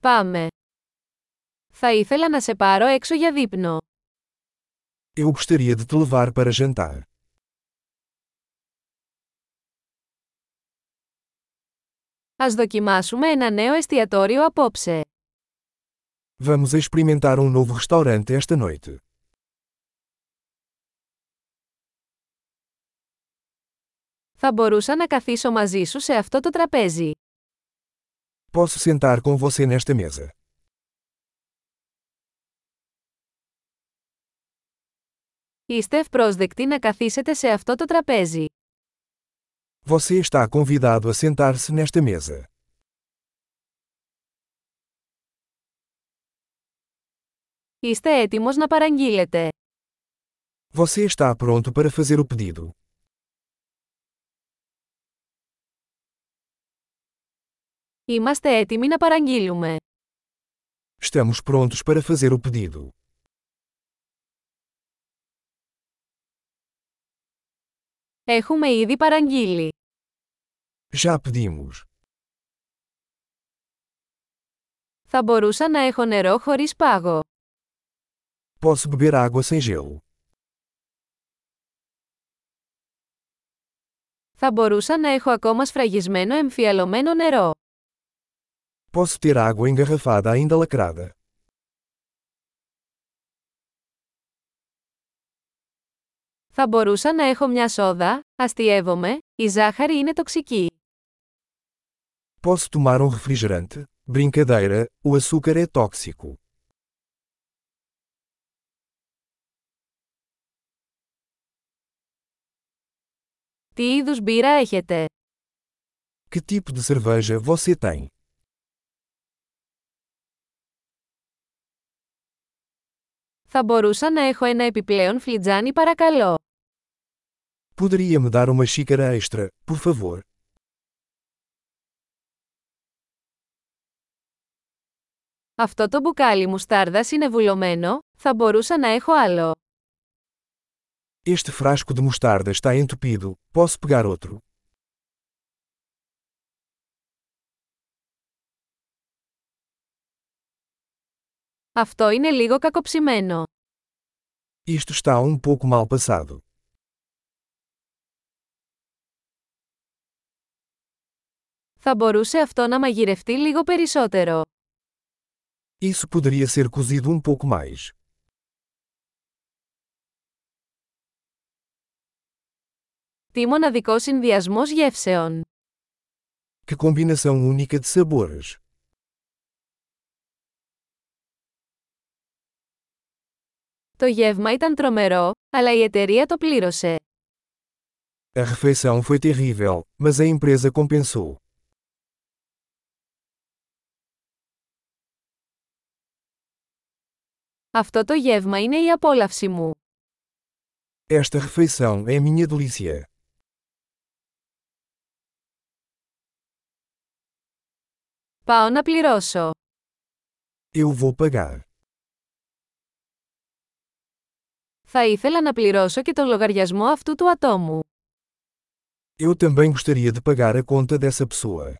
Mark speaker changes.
Speaker 1: Πάμε. Θα ήθελα να σε πάρω έξω για δείπνο.
Speaker 2: Eu gostaria de te levar para jantar.
Speaker 1: Ας δοκιμάσουμε ένα νέο εστιατόριο απόψε.
Speaker 2: Vamos experimentar um novo restaurante esta noite.
Speaker 1: Θα μπορούσα να καθίσω μαζί σου σε αυτό το τραπέζι.
Speaker 2: Posso sentar com você nesta mesa.
Speaker 1: Είστε ευπρόσδεκτοι να καθίσετε σε αυτό το τραπέζι.
Speaker 2: Você está convidado a sentar-se nesta mesa.
Speaker 1: Είστε έτοιμος να παραγγείλετε.
Speaker 2: Você está pronto para fazer o pedido.
Speaker 1: Είμαστε έτοιμοι να παραγγείλουμε.
Speaker 2: Estamos prontos para fazer o pedido.
Speaker 1: Έχουμε ήδη παραγγείλει.
Speaker 2: Já pedimos.
Speaker 1: Θα μπορούσα να έχω νερό χωρίς πάγο.
Speaker 2: Posso beber água sem gelo.
Speaker 1: Θα μπορούσα να έχω ακόμα σφραγισμένο εμφιαλωμένο νερό.
Speaker 2: Posso ter água engarrafada ainda lacrada.
Speaker 1: Θα μπορούσα να έχω μια σόδα, αστειεύομαι, η ζάχαρη είναι τοξική.
Speaker 2: Posso tomar um refrigerante? Brincadeira, o açúcar é tóxico.
Speaker 1: Τι είδους μπύρα έχετε?
Speaker 2: Que tipo de cerveja você tem?
Speaker 1: Θα μπορούσα να έχω ένα επιπλέον φλιτζάνι παρακαλώ.
Speaker 2: Poderia me dar uma xícara extra, por favor?
Speaker 1: Αυτό το μπουκάλι μουστάρδας είναι βουλωμένο, θα μπορούσα να έχω άλλο.
Speaker 2: Este frasco de mostarda está entupido, posso pegar outro?
Speaker 1: Αυτό είναι λίγο κακοψημένο.
Speaker 2: Isto está um pouco mal passado.
Speaker 1: Θα μπορούσε αυτό να μαγειρευτεί λίγο περισσότερο.
Speaker 2: Isso poderia ser cozido um pouco mais.
Speaker 1: Τι μοναδικό συνδυασμός γεύσεων.
Speaker 2: Que combinação única de sabores.
Speaker 1: Το γεύμα ήταν τρομερό, αλλά η εταιρεία το πλήρωσε.
Speaker 2: A refeição foi terrível, mas a empresa compensou.
Speaker 1: Αυτό το γεύμα είναι η απόλαυση μου.
Speaker 2: Esta refeição é minha delícia.
Speaker 1: Πάω να πληρώσω.
Speaker 2: Eu vou pagar.
Speaker 1: Θα ήθελα να πληρώσω και τον λογαριασμό αυτού του ατόμου.
Speaker 2: Eu também gostaria de pagar a conta dessa pessoa.